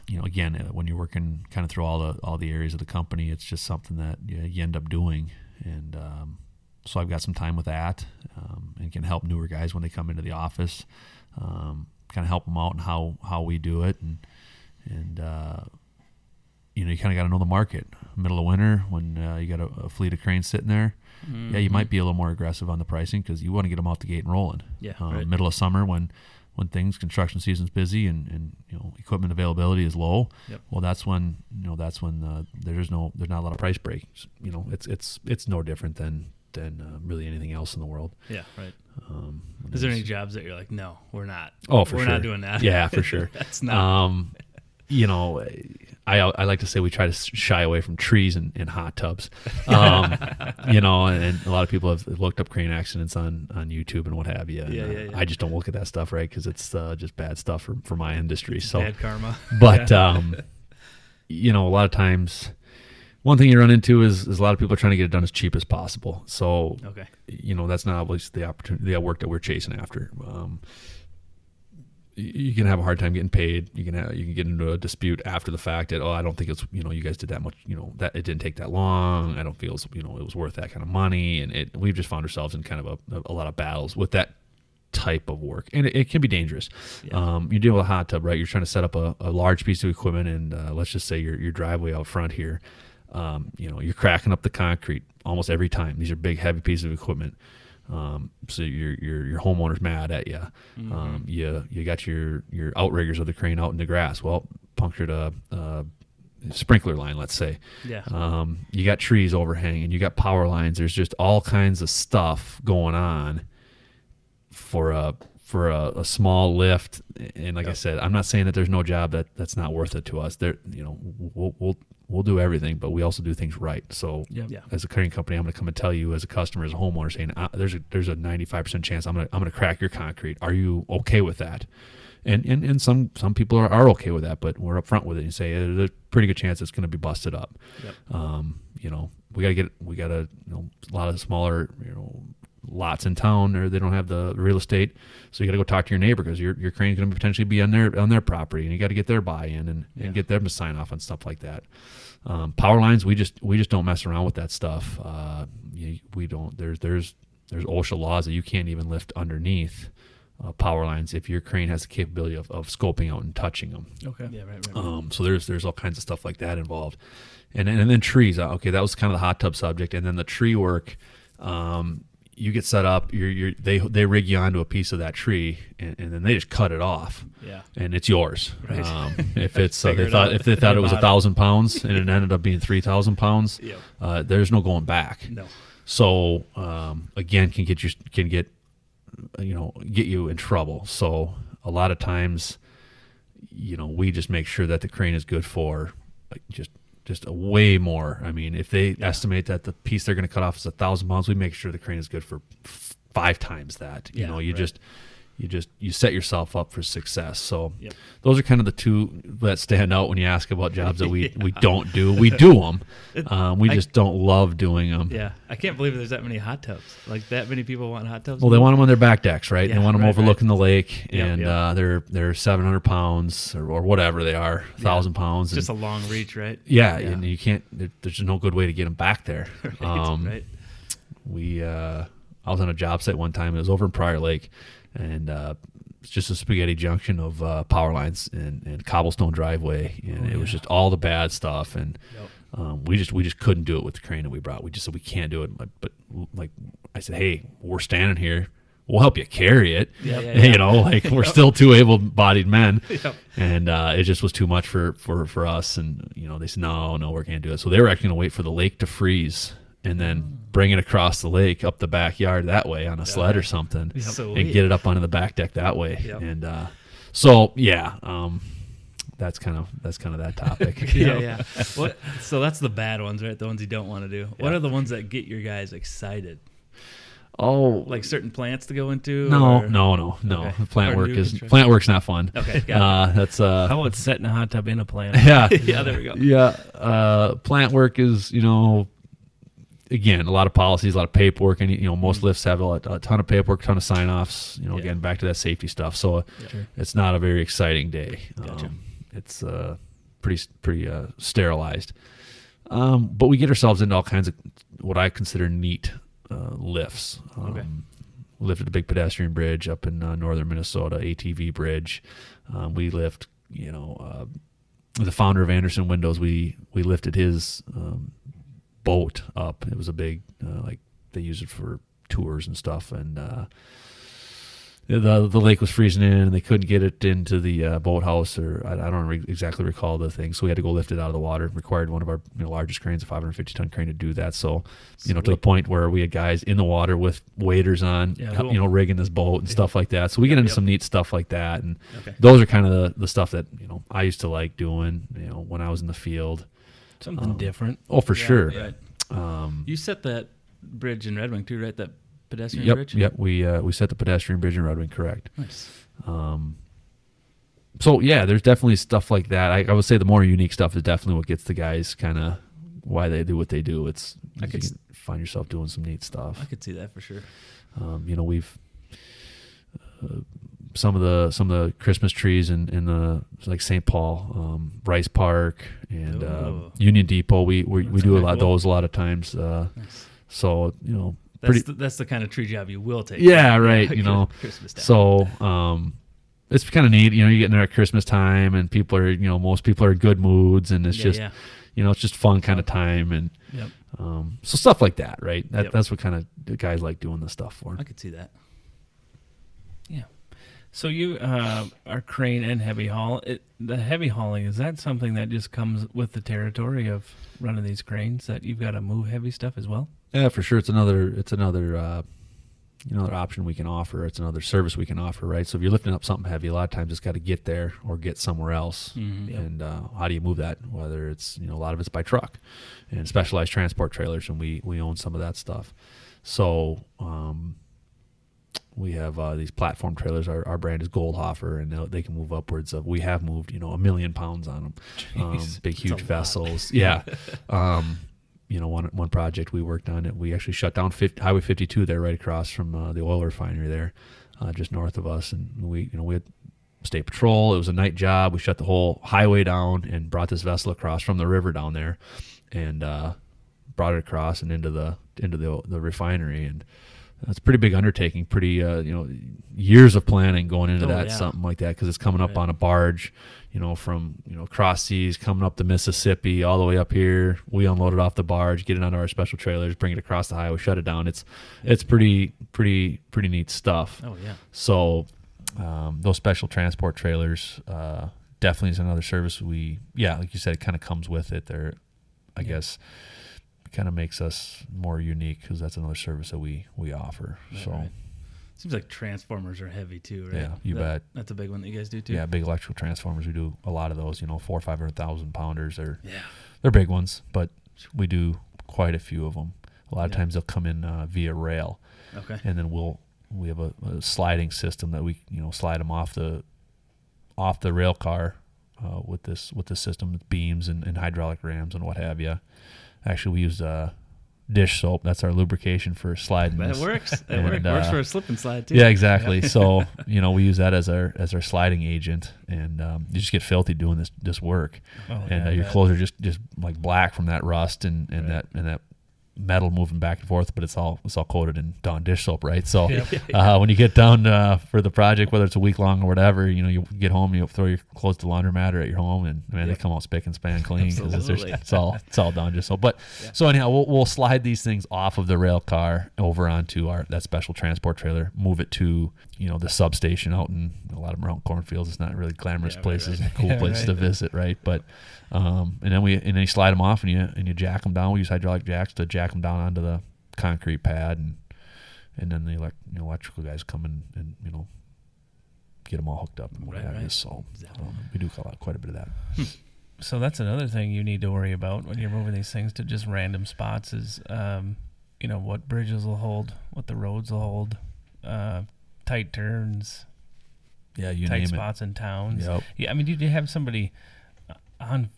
you know, again, uh, when you're working kind of through all the all the areas of the company, it's just something that you, you end up doing, and um, so I've got some time with that, um, and can help newer guys when they come into the office, um, kind of help them out and how how we do it, and and uh, you know, you kind of got to know the market. Middle of winter, when uh, you got a, a fleet of cranes sitting there, yeah, you might be a little more aggressive on the pricing because you want to get them out the gate and rolling. Yeah, Um, right. Middle of summer, when when things construction season's busy and, and you know equipment availability is low, Yep. well, that's when you know that's when uh, there's no there's not a lot of price breaks. You know, it's it's it's no different than than uh, really anything else in the world. yeah, right. Um, Is there any jobs that you're like, no, we're not? Oh, for we're sure. not doing that. Yeah, for sure. That's not. Um, you know, I I like to say we try to shy away from trees and, and hot tubs. Um, you know, and, a lot of people have looked up crane accidents on, on YouTube and what have you. and, Yeah, uh, yeah, yeah. I just don't look at that stuff, right? Because it's uh, just bad stuff for, for my industry. So, Bad karma. but um, you know, a lot of times, one thing you run into is, is a lot of people are trying to get it done as cheap as possible. So, Okay. you know that's not always the opportunity the work that we're chasing after um, you can have a hard time getting paid. You can have, you can get into a dispute after the fact that oh I don't think it's you know you guys did that much you know that it didn't take that long. I don't feel you know it was worth that kind of money. And it we've just found ourselves in kind of a, a lot of battles with that type of work. And it, it can be dangerous. Yeah. um, you deal with a hot tub right? You're trying to set up a, a large piece of equipment and uh, let's just say your, your driveway out front here um, you know you're cracking up the concrete almost every time. These are big heavy pieces of equipment um, so your your your homeowner's mad at you. Um, you you got your your outriggers of the crane out in the grass. Well, punctured a, a sprinkler line, let's say. Yeah. Um, you got trees overhanging. You got power lines. There's just all kinds of stuff going on for a for a, a small lift. And like I said, I'm not saying that there's no job that that's not worth it to us. There, you know, we'll we'll we'll do everything, but we also do things right. So Yep. Yeah. as a crane company, I'm going to come and tell you as a customer, as a homeowner, saying uh, there's a there's a 95 percent chance I'm going to I'm going to crack your concrete. Are you okay with that? And and, and some some people are, are okay with that, but we're upfront with it and say "Uh, there's a pretty good chance it's going to be busted up. Yep. Um, you know, we got to get we got to you know a lot of smaller you know lots in town or they don't have the real estate, so you got to go talk to your neighbor because your your crane's going to potentially be on their on their property, and you got to get their buy-in and, Yeah. and get them to sign off on stuff like that. Um, power lines, we just we just don't mess around with that stuff. Uh, you, we don't. There's there's there's OSHA laws that you can't even lift underneath uh, power lines if your crane has the capability of, of scoping out and touching them. Okay. Yeah. Right. Right. Um, so there's there's all kinds of stuff like that involved, and and, then trees. uh, Okay, that was kind of the hot tub subject, and then the tree work. Um, you get set up. You're, you're they they rig you onto a piece of that tree, and, and then they just cut it off, yeah. and it's yours. Right. Um, if it's uh, they thought out. if they thought it was a thousand pounds and it ended up being three thousand pounds, Yep. uh, there's no going back. No. So um, again, can get you can get you know get you in trouble. So a lot of times, you know, we just make sure that the crane is good for like just just a way more. I mean, if they Yeah. estimate that the piece they're going to cut off is a thousand pounds, we make sure the crane is good for f- five times that. You Yeah, know, you right. just you just you set yourself up for success. So Yep. those are kind of the two that stand out when you ask about jobs that we we don't do. We do them. Um, we I- just don't love doing them. Yeah. I can't believe there's that many hot tubs. Like that many people want hot tubs. Well, they want them on their back decks, right? Yeah, they want them right, overlooking the lake, Yep, and yep. Uh, they're they're seven hundred pounds or, or whatever they are, thousand pounds. It's just a long reach, right? yeah, yeah. and you can't. There, there's just no good way to get them back there. Right. um, right. We, uh, I was on a job site one time. It was over in Prior Lake, and uh, it's just a spaghetti junction of uh, power lines and, and cobblestone driveway, and Oh, it was just all the bad stuff. And Yep. um, we just we just couldn't do it with the crane that we brought. We just said we can't do it. But, but like I said, hey, we're standing here. We'll help you carry it. Yeah, yeah, yeah. You know, like we're still two able-bodied men, Yep. and uh, it just was too much for for for us. And you know, they said, no, no, we can't do it. So they were actually going to wait for the lake to freeze and then bring it across the lake up the backyard that way on a sled or something, Sweet. and get it up onto the back deck that way. Yep. And uh, so yeah, um, that's kind of that's kind of that topic. yeah, know? yeah. What? So that's the bad ones, right? The ones you don't want to do. What are the ones that get your guys excited? Oh, Like certain plants to go into? no, or- no, no, no. Okay. Plant Or work is plant work's not fun. Okay, got Uh, that's uh, How about setting a hot tub in a plant? yeah, yeah, there we go. yeah. Uh, plant work is you know, again, a lot of policies, a lot of paperwork, and you know, most lifts have a, a ton of paperwork, ton of sign offs. You know, Yeah. again, back to that safety stuff. So uh, Sure. it's not a very exciting day. Gotcha. Um, it's uh, pretty pretty uh, sterilized. Um, but we get ourselves into all kinds of what I consider neat uh, lifts. Um, Okay. Lifted a big pedestrian bridge up in uh, northern Minnesota, ATV bridge. Um, we lift, you know, uh, the founder of Andersen Windows. We we lifted his um, boat up. It was a big, uh, like they use it for tours and stuff, and uh, the the lake was freezing in, and they couldn't get it into the uh, boathouse, or I, I don't re- exactly recall the thing. So we had to go lift it out of the water. It required one of our you know, largest cranes, a 550 ton crane, to do that. So you know, to the point where we had guys in the water with waders on, Yeah, cool. you know, rigging this boat and stuff like that. So we get into yep. some neat stuff like that, and Okay. those are kind of the, the stuff that you know I used to like doing. You know, when I was in the field. Something Um, different. Oh, for Yeah, sure. yeah. Um, You set that bridge in Red Wing too, right? That pedestrian yep, bridge? yep. We uh, we set the pedestrian bridge in Red Wing, correct. Nice. Um, so yeah, there's definitely stuff like that. I, I would say the more unique stuff is definitely what gets the guys kind of why they do what they do. It's I you could can find yourself doing some neat stuff. I could see that for sure. Um, you know, we've uh, some of the some of the Christmas trees in, in the like St. Paul, um, Rice Park, and uh. Union Depot. We we, we do a lot of cool. those a lot of times. Uh, Nice. so you know, That's pretty the, that's the kind of tree job you will take. Yeah, right, you know. Christmas time. So, um, it's kind of neat. You know, you get in there at Christmas time, and people are, you know, most people are in good moods, and it's yeah, just, yeah. you know, it's just fun kind of time, and Yep. um, so stuff like that, right? That, Yep. That's what kind of guys like doing this stuff for. I could see that. So you uh, are crane and heavy haul. It, the heavy hauling is that something that just comes with the territory of running these cranes that you've got to move heavy stuff as well? Yeah, for sure. It's another, it's another, uh, another option we can offer. It's another service we can offer, right? So if you're lifting up something heavy, a lot of times it's got to get there or get somewhere else. Mhm. And uh, how do you move that? Whether it's you know a lot of it's by truck and specialized transport trailers, and we we own some of that stuff. So um, we have uh, these platform trailers. Our, our brand is Goldhofer, and they'll- can move upwards of. We have moved you know a million pounds on them. Um, big huge vessels. Yeah. um, you know one one project we worked on it. We actually shut down 50, Highway 52 there, right across from uh, the oil refinery there, uh, just north of us, and we you know we had state patrol. It was a night job. We shut the whole highway down and brought this vessel across from the river down there, and uh, brought it across and into the into the the refinery. And it's a pretty big undertaking. Pretty uh, you know years of planning going into Oh, that yeah. something like that because it's coming up Right. on a barge. You know, from you know cross seas, coming up the Mississippi, all the way up here. We unload it off the barge, get it onto our special trailers, bring it across the highway, shut it down. It's it's pretty pretty pretty neat stuff. Oh yeah. So um, those special transport trailers uh, definitely is another service we yeah like you said it kind of comes with it there I Yeah. guess kind of makes us more unique because that's another service that we we offer Right, so right. Seems like transformers are heavy too, right? Yeah, you That- bet. That's a big one that you guys do too. yeah big electrical transformers we do a lot of those you know four or five hundred thousand pounders they're Yeah. they're big ones but we do quite a few of them a lot of Yeah. times they'll come in uh, via rail Okay. and then we'll we have a, a sliding system that we you know slide them off the off the rail car uh, with this with this system with beams and, and hydraulic rams and what have you. Actually, we use uh, dish soap. That's our lubrication for sliding. That works. That And, works. works uh, for a slip and slide too. Yeah, exactly. So you know we use that as our as our sliding agent, and um, you just get filthy doing this this work, Oh, and yeah, uh, your clothes are just just like black from that rust and and Right. that and that metal moving back and forth, but it's all it's all coated in Dawn dish soap, right? So uh, when you get down uh, for the project, whether it's a week long or whatever, you know, you get home, you throw your clothes to laundromat or at your home, and man, they come out spick and span clean because Absolutely. it's all it's all Dawn dish soap. But so anyhow, we'll, we'll slide these things off of the rail car over onto our that special transport trailer, move it to you know the substation out in a lot of them are out cornfields. It's not really glamorous Yeah, places right. cool Yeah, places right. to visit, right? But um, and then we and then you slide them off and you and you jack them down. We use hydraulic jacks to jack them down onto the concrete pad, and and then the elect, you know, electrical guys come in and you know get them all hooked up and what Right, have you. right. So Exactly. um, we do a lot, quite a bit of that. So that's another thing you need to worry about when you're moving these things to just random spots is, um, you know, what bridges will hold, what the roads will hold, uh, tight turns, Yeah, you tight name spots in towns. Yep. Yeah, I mean, do you have somebody uh, on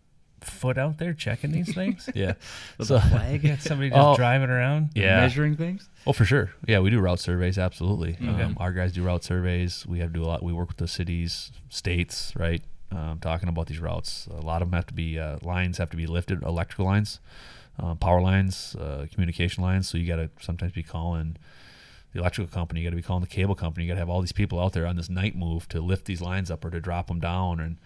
foot out there checking these things? Yeah. With So- flag, Get somebody just Oh. driving around. Yeah. measuring things. Oh, for sure. Yeah, we do route surveys. Absolutely. Okay. Um, our guys do route surveys. We have to do a lot. We work with the cities, states, right? Um, talking about these routes. A lot of them have to be uh, lines have to be lifted, electrical lines, uh, power lines, uh, communication lines. So you got to sometimes be calling the electrical company. You got to be calling the cable company. You got to have all these people out there on this night move to lift these lines up or to drop them down. And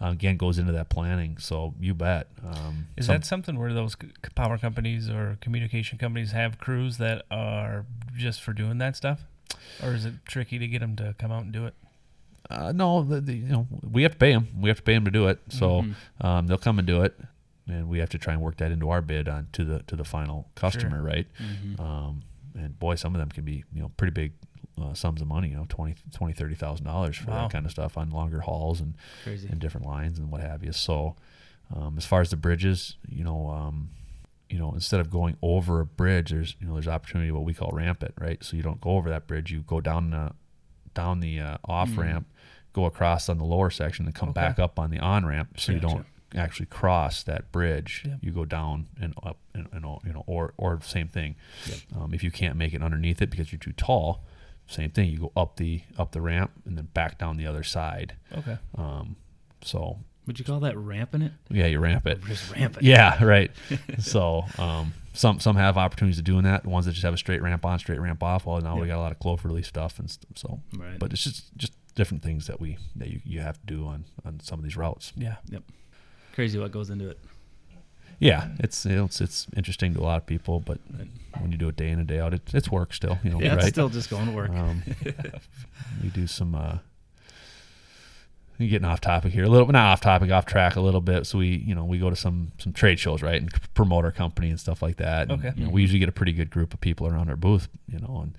uh, again, goes into that planning. So you bet. Um, Is some- that something where those power companies or communication companies have crews that are just for doing that stuff? Or is it tricky to get them to come out and do it? Uh, no, the, the, you know, we have to pay them. We have to pay them to do it. So Mhm. um, they'll come and do it, and we have to try and work that into our bid on to the to the final customer, right? Mhm. Um, and boy, some of them can be you know pretty big uh, sums of money. You know, 20 20 30 thousand dollars for Wow. that kind of stuff on longer hauls and Crazy. and different lines and what have you. So um, as far as the bridges, you know. Um, you know, instead of going over a bridge, there's you know there's opportunity what we call ramp it, right? So you don't go over that bridge, you go down the down the uh, off Mm. ramp, go across on the lower section, and come Okay. back up on the on ramp, so you don't actually cross that bridge. Yep. You go down and up, and, and you know, or or same thing. Yep. Um, if you can't make it underneath it because you're too tall, same thing. You go up the up the ramp and then back down the other side. Okay. Um, so Would you call that ramping it? yeah, you ramp it. Just ramping. Yeah, right. so um, some some have opportunities of doing that. The ones that just have a straight ramp on, straight ramp off. Well, now we got a lot of clover leaf stuff and st- so. Right. But it's just just different things that we that you, you have to do on on some of these routes. Yeah. Yep. Crazy what goes into it. Yeah, it's it's it's interesting to a lot of people, but when you do it day in and day out, it, it's work still. You know, Yeah, right? it's still just going to work. Um, we do some. Uh, getting off topic here a little, not off topic, off track a little bit. So we, you know, we go to some some trade shows, right, and promote our company and stuff like that. And, Okay. You know, we usually get a pretty good group of people around our booth, you know, and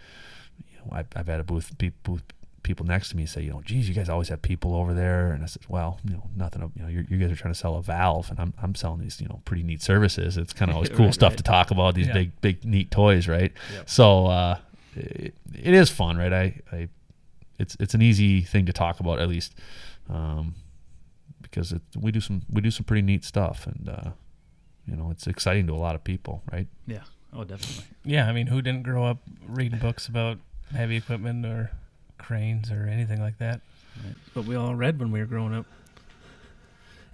you know, I've, I've had a booth, booth people next to me say, you know, geez, you guys always have people over there, and I said, well, you know, nothing, you know, you're, you guys are trying to sell a valve, and I'm I'm selling these, you know, pretty neat services. It's kind of always cool Right, stuff right. to talk about these Yeah. big big neat toys, right? Yep. So uh, it, it is fun, right? I, I it's it's an easy thing to talk about at least um, because it, we do some we do some pretty neat stuff, and uh, you know it's exciting to a lot of people, right? Yeah. Oh, definitely. Yeah. I mean, who didn't grow up reading books about heavy equipment or cranes or anything like that? Right. But we all read when we were growing up.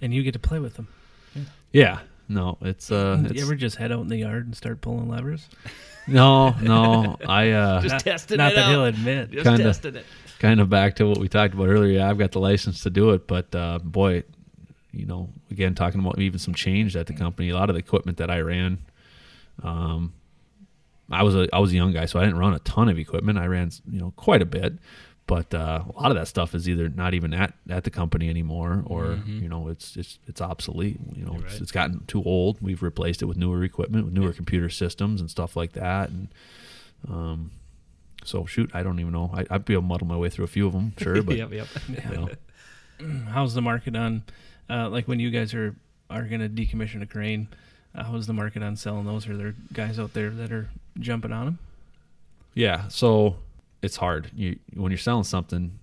And you get to play with them. Yeah. No, it's uh, you it's, ever just head out in the yard and start pulling levers? no, no. I uh, Just not, testing not it that out. he'll admit. Just Kinda. testing it. kind of back to what we talked about earlier. Yeah, I've got the license to do it, but uh, boy, you know, again, talking about even some change at the company, a lot of the equipment that I ran, um, I was a I was a young guy, so I didn't run a ton of equipment. I ran, you know, quite a bit, but uh, a lot of that stuff is either not even at, at the company anymore, or Mhm. you know, it's it's it's obsolete. You know, it's, right. it's gotten too old. We've replaced it with newer equipment, with newer computer systems and stuff like that, and um, so shoot, I don't even know. I, I'd be able to muddle my way through a few of them, sure, but yep, yep. you know, How's the market on, uh, like when you guys are, are going to decommission a crane? Uh, how's the market on selling those? Are there guys out there that are jumping on them? yeah. So it's hard. You when you're selling something,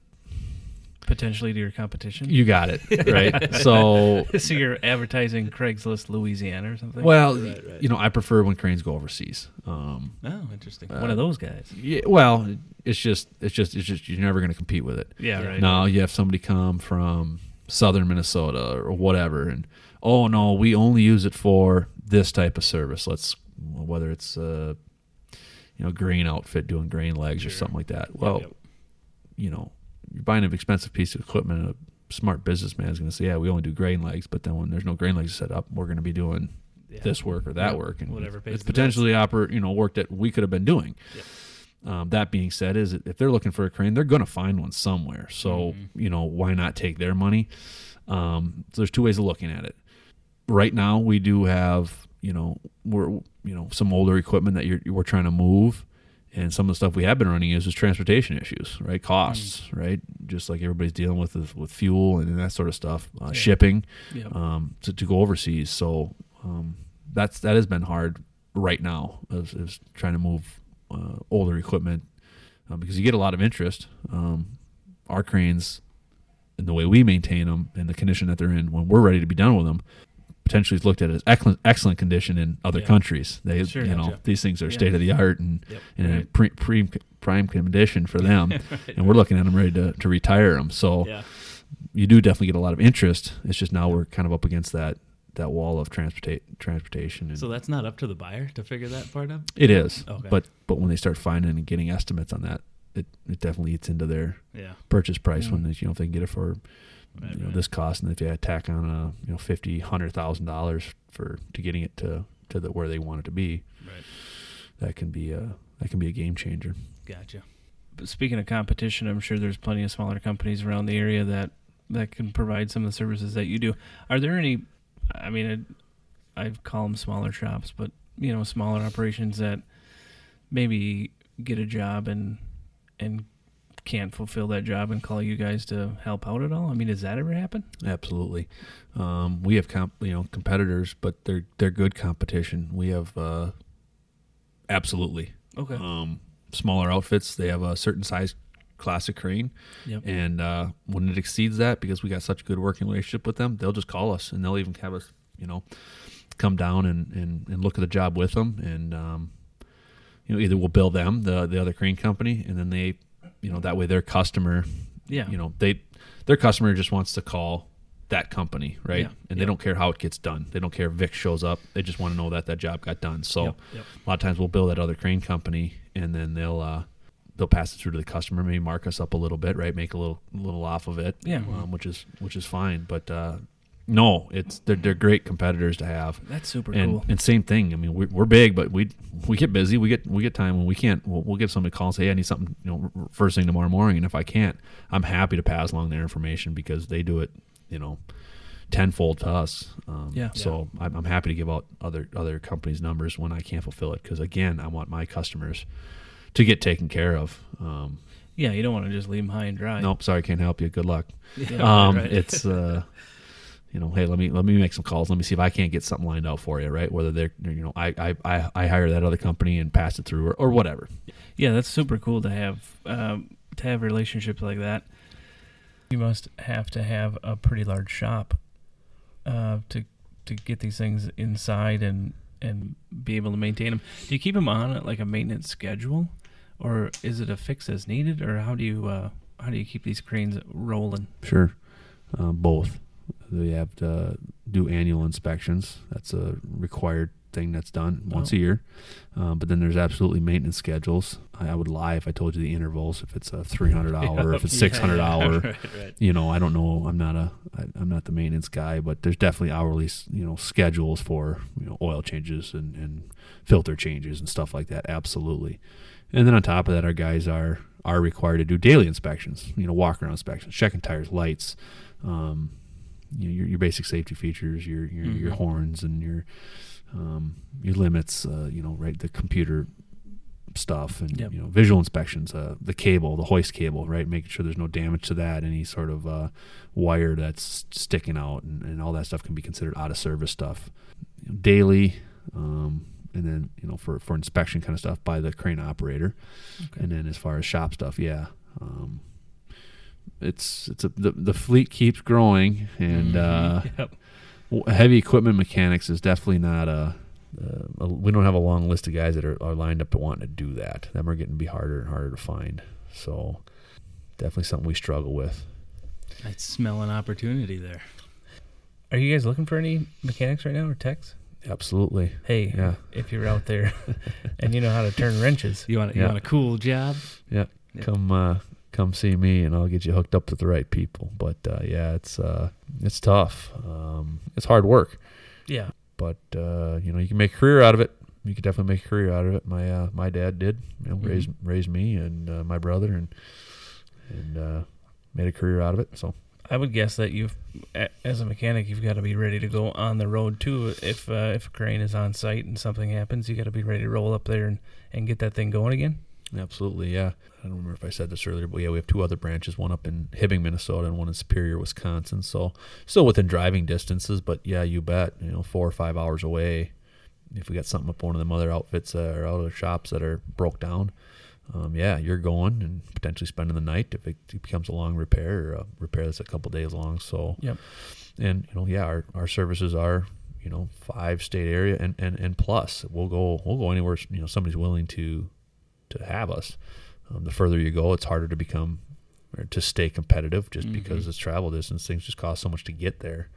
Potentially to your competition? you got it right. so so you're advertising Craigslist Louisiana or something? well, Right, right. you know, I prefer when cranes go overseas. Um, Oh, interesting. Uh, One of those guys. yeah, well, it's just it's just it's just you're never going to compete with it. Yeah, Yeah. right. Now you have somebody come from southern Minnesota or whatever, and oh no, we only use it for this type of service. Let's whether it's uh, you know grain outfit doing grain legs or something like that. Well, Yep. you know, you're buying an expensive piece of equipment. A smart businessman is going to say, "Yeah, we only do grain legs," but then when there's no grain legs set up, we're going to be doing Yeah. this work or that Yep. work, and Whatever it's potentially oper- you know work that we could have been doing. Um, that being said, is if they're looking for a crane, they're going to find one somewhere. So Mhm. you know why not take their money? Um, so there's two ways of looking at it. Right now, we do have you know we're you know some older equipment that you're we're trying to move. And some of the stuff we have been running is just transportation issues, right? Costs, right? Just like everybody's dealing with with, with fuel and that sort of stuff, uh, Yeah. shipping um, to, to go overseas. So um, that's that has been hard right now is, is trying to move uh, older equipment uh, because you get a lot of interest. Um, our cranes and the way we maintain them and the condition that they're in when we're ready to be done with them potentially is looked at as excellent excellent condition in other Yeah. countries. They Sure, you know gotcha. these things are Yeah. state of the art and Yep. in Right. pre, pre, prime condition for them, and we're looking at them ready to, to retire them. So Yeah. you do definitely get a lot of interest. It's just now we're kind of up against that that wall of transporta- transportation. And So that's not up to the buyer to figure that part out. it is, Okay. but but when they start finding and getting estimates on that, it, it definitely eats into their Yeah. purchase price Mm. when they, you know if they can get it for Right, you know right. this cost, and if you tack on a you know fifty hundred thousand dollars for to getting it to to the where they want it to be, Right. that can be a that can be a game changer. Gotcha. But speaking of competition, I'm sure there's plenty of smaller companies around the area that that can provide some of the services that you do. Are there any? I mean, I, I call them smaller shops, but you know, smaller operations that maybe get a job and and can't fulfill that job and call you guys to help out at all. I mean, does that ever happen? Absolutely. Um, we have comp, you know competitors, but they're they're good competition. We have uh, absolutely Okay. um, smaller outfits. They have a certain size classic crane, Yep. and uh, when it exceeds that, because we got such a good working relationship with them, they'll just call us and they'll even have us, you know, come down and, and, and look at the job with them, and um, you know either we'll bill them the the other crane company, and then they, you know, that way their customer Yeah. you know they their customer just wants to call that company right? Yeah, and they don't care how it gets done. They don't care if vic shows up. They just want to know that that job got done. So Yep, yep. a lot of times we'll bill that other crane company and then they'll uh they'll pass it through to the customer maybe mark us up a little bit right? Make a little little off of it Yeah. um, which is which is fine. But uh no it's they're, they're great competitors to have That's super and cool. and same thing. I mean, we're, we're big, but we we get busy. We get we get time when we can't. We'll, we'll get somebody call and say, "Hey, I need something." You know, first thing tomorrow morning. And if I can't, I'm happy to pass along their information because they do it. You know, tenfold to us. Um, Yeah. So I'm, I'm happy to give out other other companies' numbers when I can't fulfill it because again, I want my customers to get taken care of. Um, yeah, you don't want to just leave them high and dry. nope, sorry, can't help you. Good luck. Yeah, um, right. it's uh, you know, hey, let me let me make some calls. Let me see if I can't get something lined out for you, right? Whether they're you know, I I, I, I hire that other company and pass it through or, or whatever. Yeah, that's super cool to have um, to have relationships like that. You must have to have a pretty large shop uh, to to get these things inside and and be able to maintain them. Do you keep them on like a maintenance schedule, or is it a fix as needed, or how do you uh, how do you keep these cranes rolling? Sure, um, both. They have to do annual inspections. That's a required thing that's done once Oh. a year. Um, but then there's absolutely maintenance schedules. I, I would lie if I told you the intervals. If it's a 300 hour, if it's 600 hour, right, right. you know, I don't know. I'm not a, I, I'm not the maintenance guy, but there's definitely hourly, you know, schedules for you know oil changes and, and filter changes and stuff like that. Absolutely. And then on top of that, our guys are are required to do daily inspections. You know, walk around inspections, checking tires, lights, um, you know, your, your basic safety features, your your, your Mhm. horns and your um, your limits. Uh, you know, right, the computer stuff and Yep. you know visual inspections uh, the cable the hoist cable right making sure there's no damage to that any sort of uh, wire that's sticking out and, and all that stuff can be considered out of service stuff you know, daily um, and then you know for, for inspection kind of stuff by the crane operator Okay. and then as far as shop stuff yeah um, it's it's a the, the fleet keeps growing and uh, Yep. heavy equipment mechanics is definitely not a, uh, a we don't have a long list of guys that are, are lined up to wanting to do that them are getting to be harder and harder to find so definitely something we struggle with I smell an opportunity there. Are you guys looking for any mechanics right now or techs? Absolutely. Hey, Yeah. if you're out there and you know how to turn wrenches, You want you Yeah. want a cool job? Yeah. Yeah. Come uh come see me and I'll get you hooked up with the right people. But uh yeah, it's uh it's tough. Um it's hard work. yeah, But uh, you know, you can make a career out of it. You could definitely make a career out of it. My uh my dad did, you know, Mhm. raise raise me and uh, my brother and and uh made a career out of it. So I would guess that you've, as a mechanic, you've got to be ready to go on the road too. If uh, if a crane is on site and something happens, you got to be ready to roll up there and, and get that thing going again. Absolutely, yeah. I don't remember if I said this earlier, but yeah, we have two other branches, one up in Hibbing, Minnesota, and one in Superior, Wisconsin. So still within driving distances, but yeah, you bet, you know, four or five hours away. If we got something up one of them other outfits uh, or other shops that are broke down, um, yeah, you're going and potentially spending the night if it becomes a long repair or a repair that's a couple days long. So Yep. and you know, yeah, our, our services are you know five state area and, and and plus we'll go we'll go anywhere you know somebody's willing to to have us. Um, the further you go, it's harder to become or to stay competitive just Mhm. because it's travel distance. Things just cost so much to get there.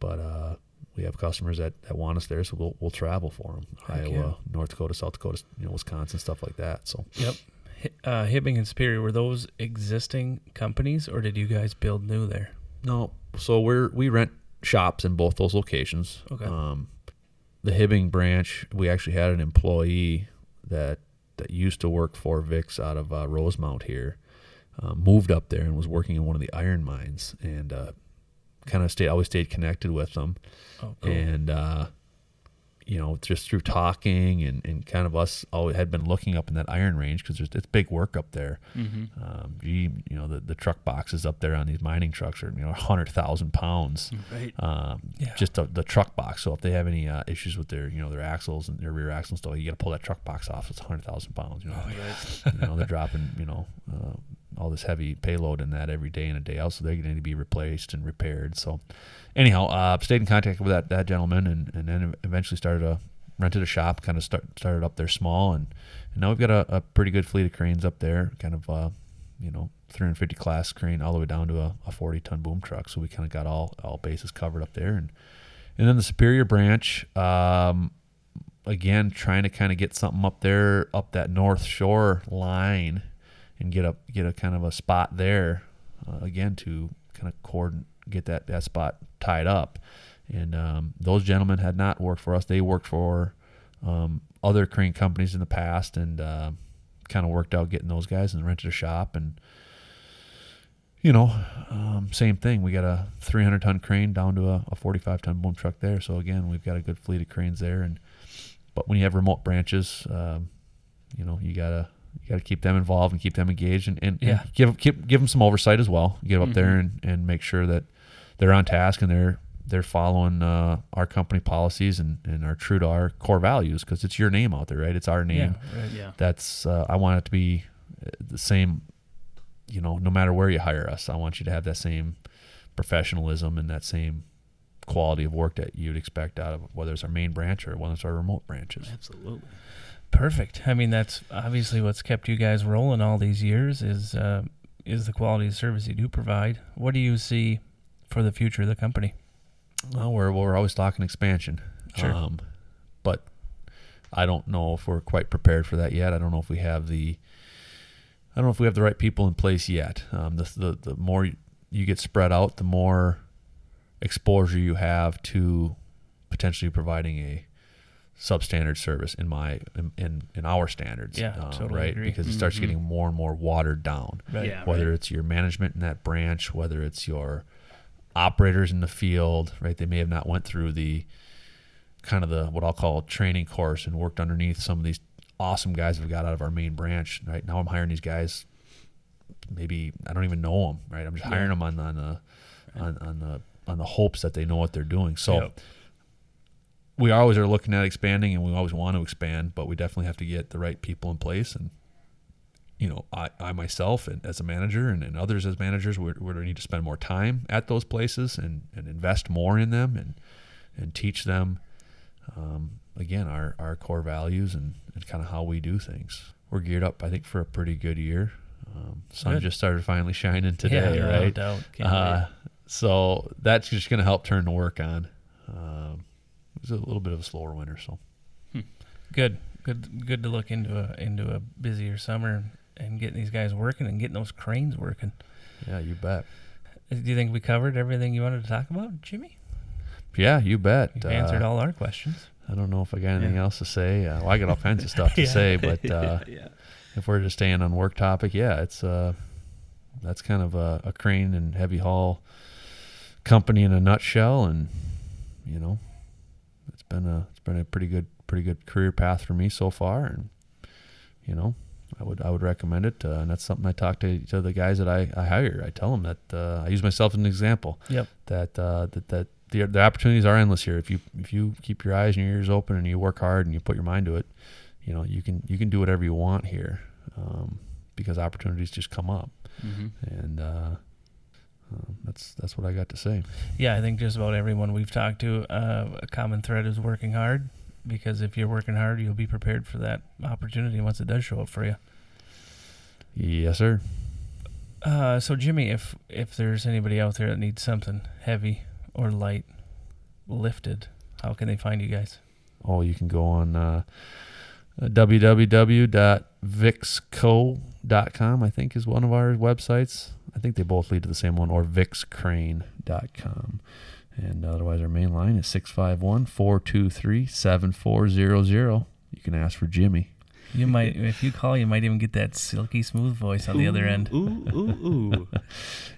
But uh, we have customers that, that want us there, so we'll we'll travel for them. Heck Iowa, yeah. North Dakota, South Dakota, you know, Wisconsin, stuff like that. So Yep. Uh, Hibbing and Superior were those existing companies, or did you guys build new there? No, so we're we rent shops in both those locations. Okay. Um, the Hibbing branch, we actually had an employee that that used to work for Vic's out of uh, Rosemount here, uh, moved up there and was working in one of the iron mines, and uh, kind of stayed always stayed connected with them, Oh, cool. and uh, you know just through talking and, and kind of us always had been looking up in that iron range because it's big work up there. Mm-hmm. Um, gee, you know the, the truck boxes up there on these mining trucks are you know hundred thousand pounds. Right. Um, Yeah. just the, the truck box. So if they have any uh, issues with their you know their axles and their rear axle and stuff, you got to pull that truck box off. It's hundred thousand pounds. You know, you know they're dropping you know uh, all this heavy payload in that every day in and day out. So they're going to be replaced and repaired. So anyhow, uh, stayed in contact with that that gentleman and, and then eventually started a rented a shop. Kind of start started up there small and, and now we've got a, a pretty good fleet of cranes up there. Kind of uh, you know 350 class crane all the way down to a, a 40 ton boom truck. So we kind of got all all bases covered up there and and then the Superior branch. Um, again trying to kind of get something up there up that north shore line and get up get a kind of a spot there uh, again to kind of cord get that that spot tied up. And um, those gentlemen had not worked for us. They worked for um, other crane companies in the past and uh, kind of worked out getting those guys and rented a shop and you know um, same thing. We got a 300 ton crane down to a, a 45 ton boom truck there. So again we've got a good fleet of cranes there and but when you have remote branches, um, you know you gotta you gotta keep them involved and keep them engaged and, and, and Yeah. give keep, give them some oversight as well. Get up there Mhm. and, and make sure that they're on task and they're they're following uh, our company policies and, and are true to our core values because it's your name out there, right? It's our name. Yeah, right. Yeah. That's uh, I want it to be uh, the same. You know, no matter where you hire us, I want you to have that same professionalism and that same quality of work that you'd expect out of whether it's our main branch or whether it's our remote branches. Absolutely. Perfect. I mean, that's obviously what's kept you guys rolling all these years is uh, is the quality of service you do provide. What do you see for the future of the company? Well, we're we're always talking expansion, Sure. um, but I don't know if we're quite prepared for that yet. I don't know if we have the I don't know if we have the right people in place yet. Um, the, the the more you get spread out, the more exposure you have to potentially providing a substandard service in my in in, in our standards. Yeah, um, totally right agree. because it starts Mhm. getting more and more watered down Right. Yeah. whether right. it's your management in that branch, whether it's your operators in the field, right? They may have not went through the kind of the what I'll call training course and worked underneath some of these awesome guys we've got out of our main branch. Right now, I'm hiring these guys. Maybe I don't even know them. Right, I'm just hiring them on on the on, on the on the hopes that they know what they're doing. So Yep. We always are looking at expanding, and we always want to expand, but we definitely have to get the right people in place and you know, I, I myself and as a manager and, and others as managers, we're, we're going to need to spend more time at those places and, and invest more in them and, and teach them, um, again, our, our core values and, and kind of how we do things. We're geared up, I think, for a pretty good year. Um, sun Good. just started finally shining today, yeah, right? No doubt. Can't Uh, so that's just going to help turn the work on. Um, was a little bit of a slower winter. So Good, good, good to look into a into a busier summer and getting these guys working and getting those cranes working. yeah, you bet. Do you think we covered everything you wanted to talk about, Jimmy? Yeah, you bet. You've answered Uh, all our questions. I don't know if I got anything Yeah. else to say. Uh, well, I got all kinds of stuff to Yeah. say, but uh, yeah. if we're just staying on work topic, yeah, it's uh, that's kind of a, a crane and heavy haul company in a nutshell, and you know, it's been a it's been a pretty good pretty good career path for me so far, and you know, I would I would recommend it, uh, and that's something I talk to, to the guys that I, I hire. I tell them that uh, I use myself as an example. Yep. That uh, that that the, the opportunities are endless here. If you if you keep your eyes and your ears open and you work hard and you put your mind to it, you know you can you can do whatever you want here um, because opportunities just come up, Mm-hmm. and uh, uh, that's that's what I got to say. Yeah, I think just about everyone we've talked to, uh, a common thread is working hard. Because if you're working hard, you'll be prepared for that opportunity once it does show up for you. Yes, sir. Uh, so Jimmy, if if there's anybody out there that needs something heavy or light lifted, how can they find you guys? Oh, you can go on uh, www.vixco.com. I think is one of our websites. I think they both lead to the same one, or vixcrane.com. And otherwise, our main line is 651 423 7400. You can ask for Jimmy. You might, if you call, you might even get that silky smooth voice on the other end. Ooh, ooh, ooh.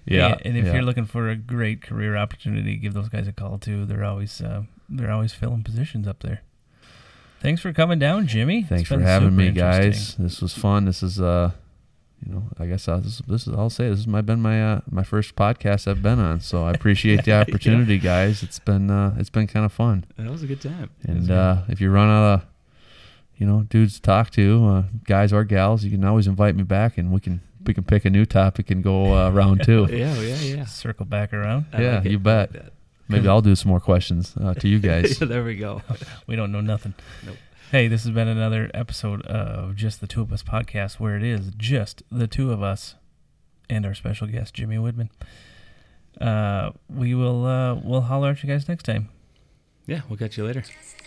Yeah. and, and if yeah. you're looking for a great career opportunity, give those guys a call too. They're always uh, they're always filling positions up there. Thanks for coming down, Jimmy. Thanks for having me, guys. This was fun. This is, uh, you know, I guess I, this, this is. I'll say this has my been my uh, my first podcast I've been on. So I appreciate the opportunity, guys. It's been uh, it's been kind of fun. That was a good time. And uh, if you run out of, you know, dudes to talk to, uh, guys or gals, you can always invite me back, and we can we can pick a new topic and go uh, round two. yeah, yeah, yeah. Circle back around. I Yeah, like you bet. like that. Maybe I'll do some more questions uh, to you guys. there we go. We don't know nothing. Nope. Hey, this has been another episode of Just the Two of Us podcast, where it is just the two of us and our special guest Jimmy Widman. Uh, we will uh, we'll holler at you guys next time. Yeah, we'll catch you later. Just the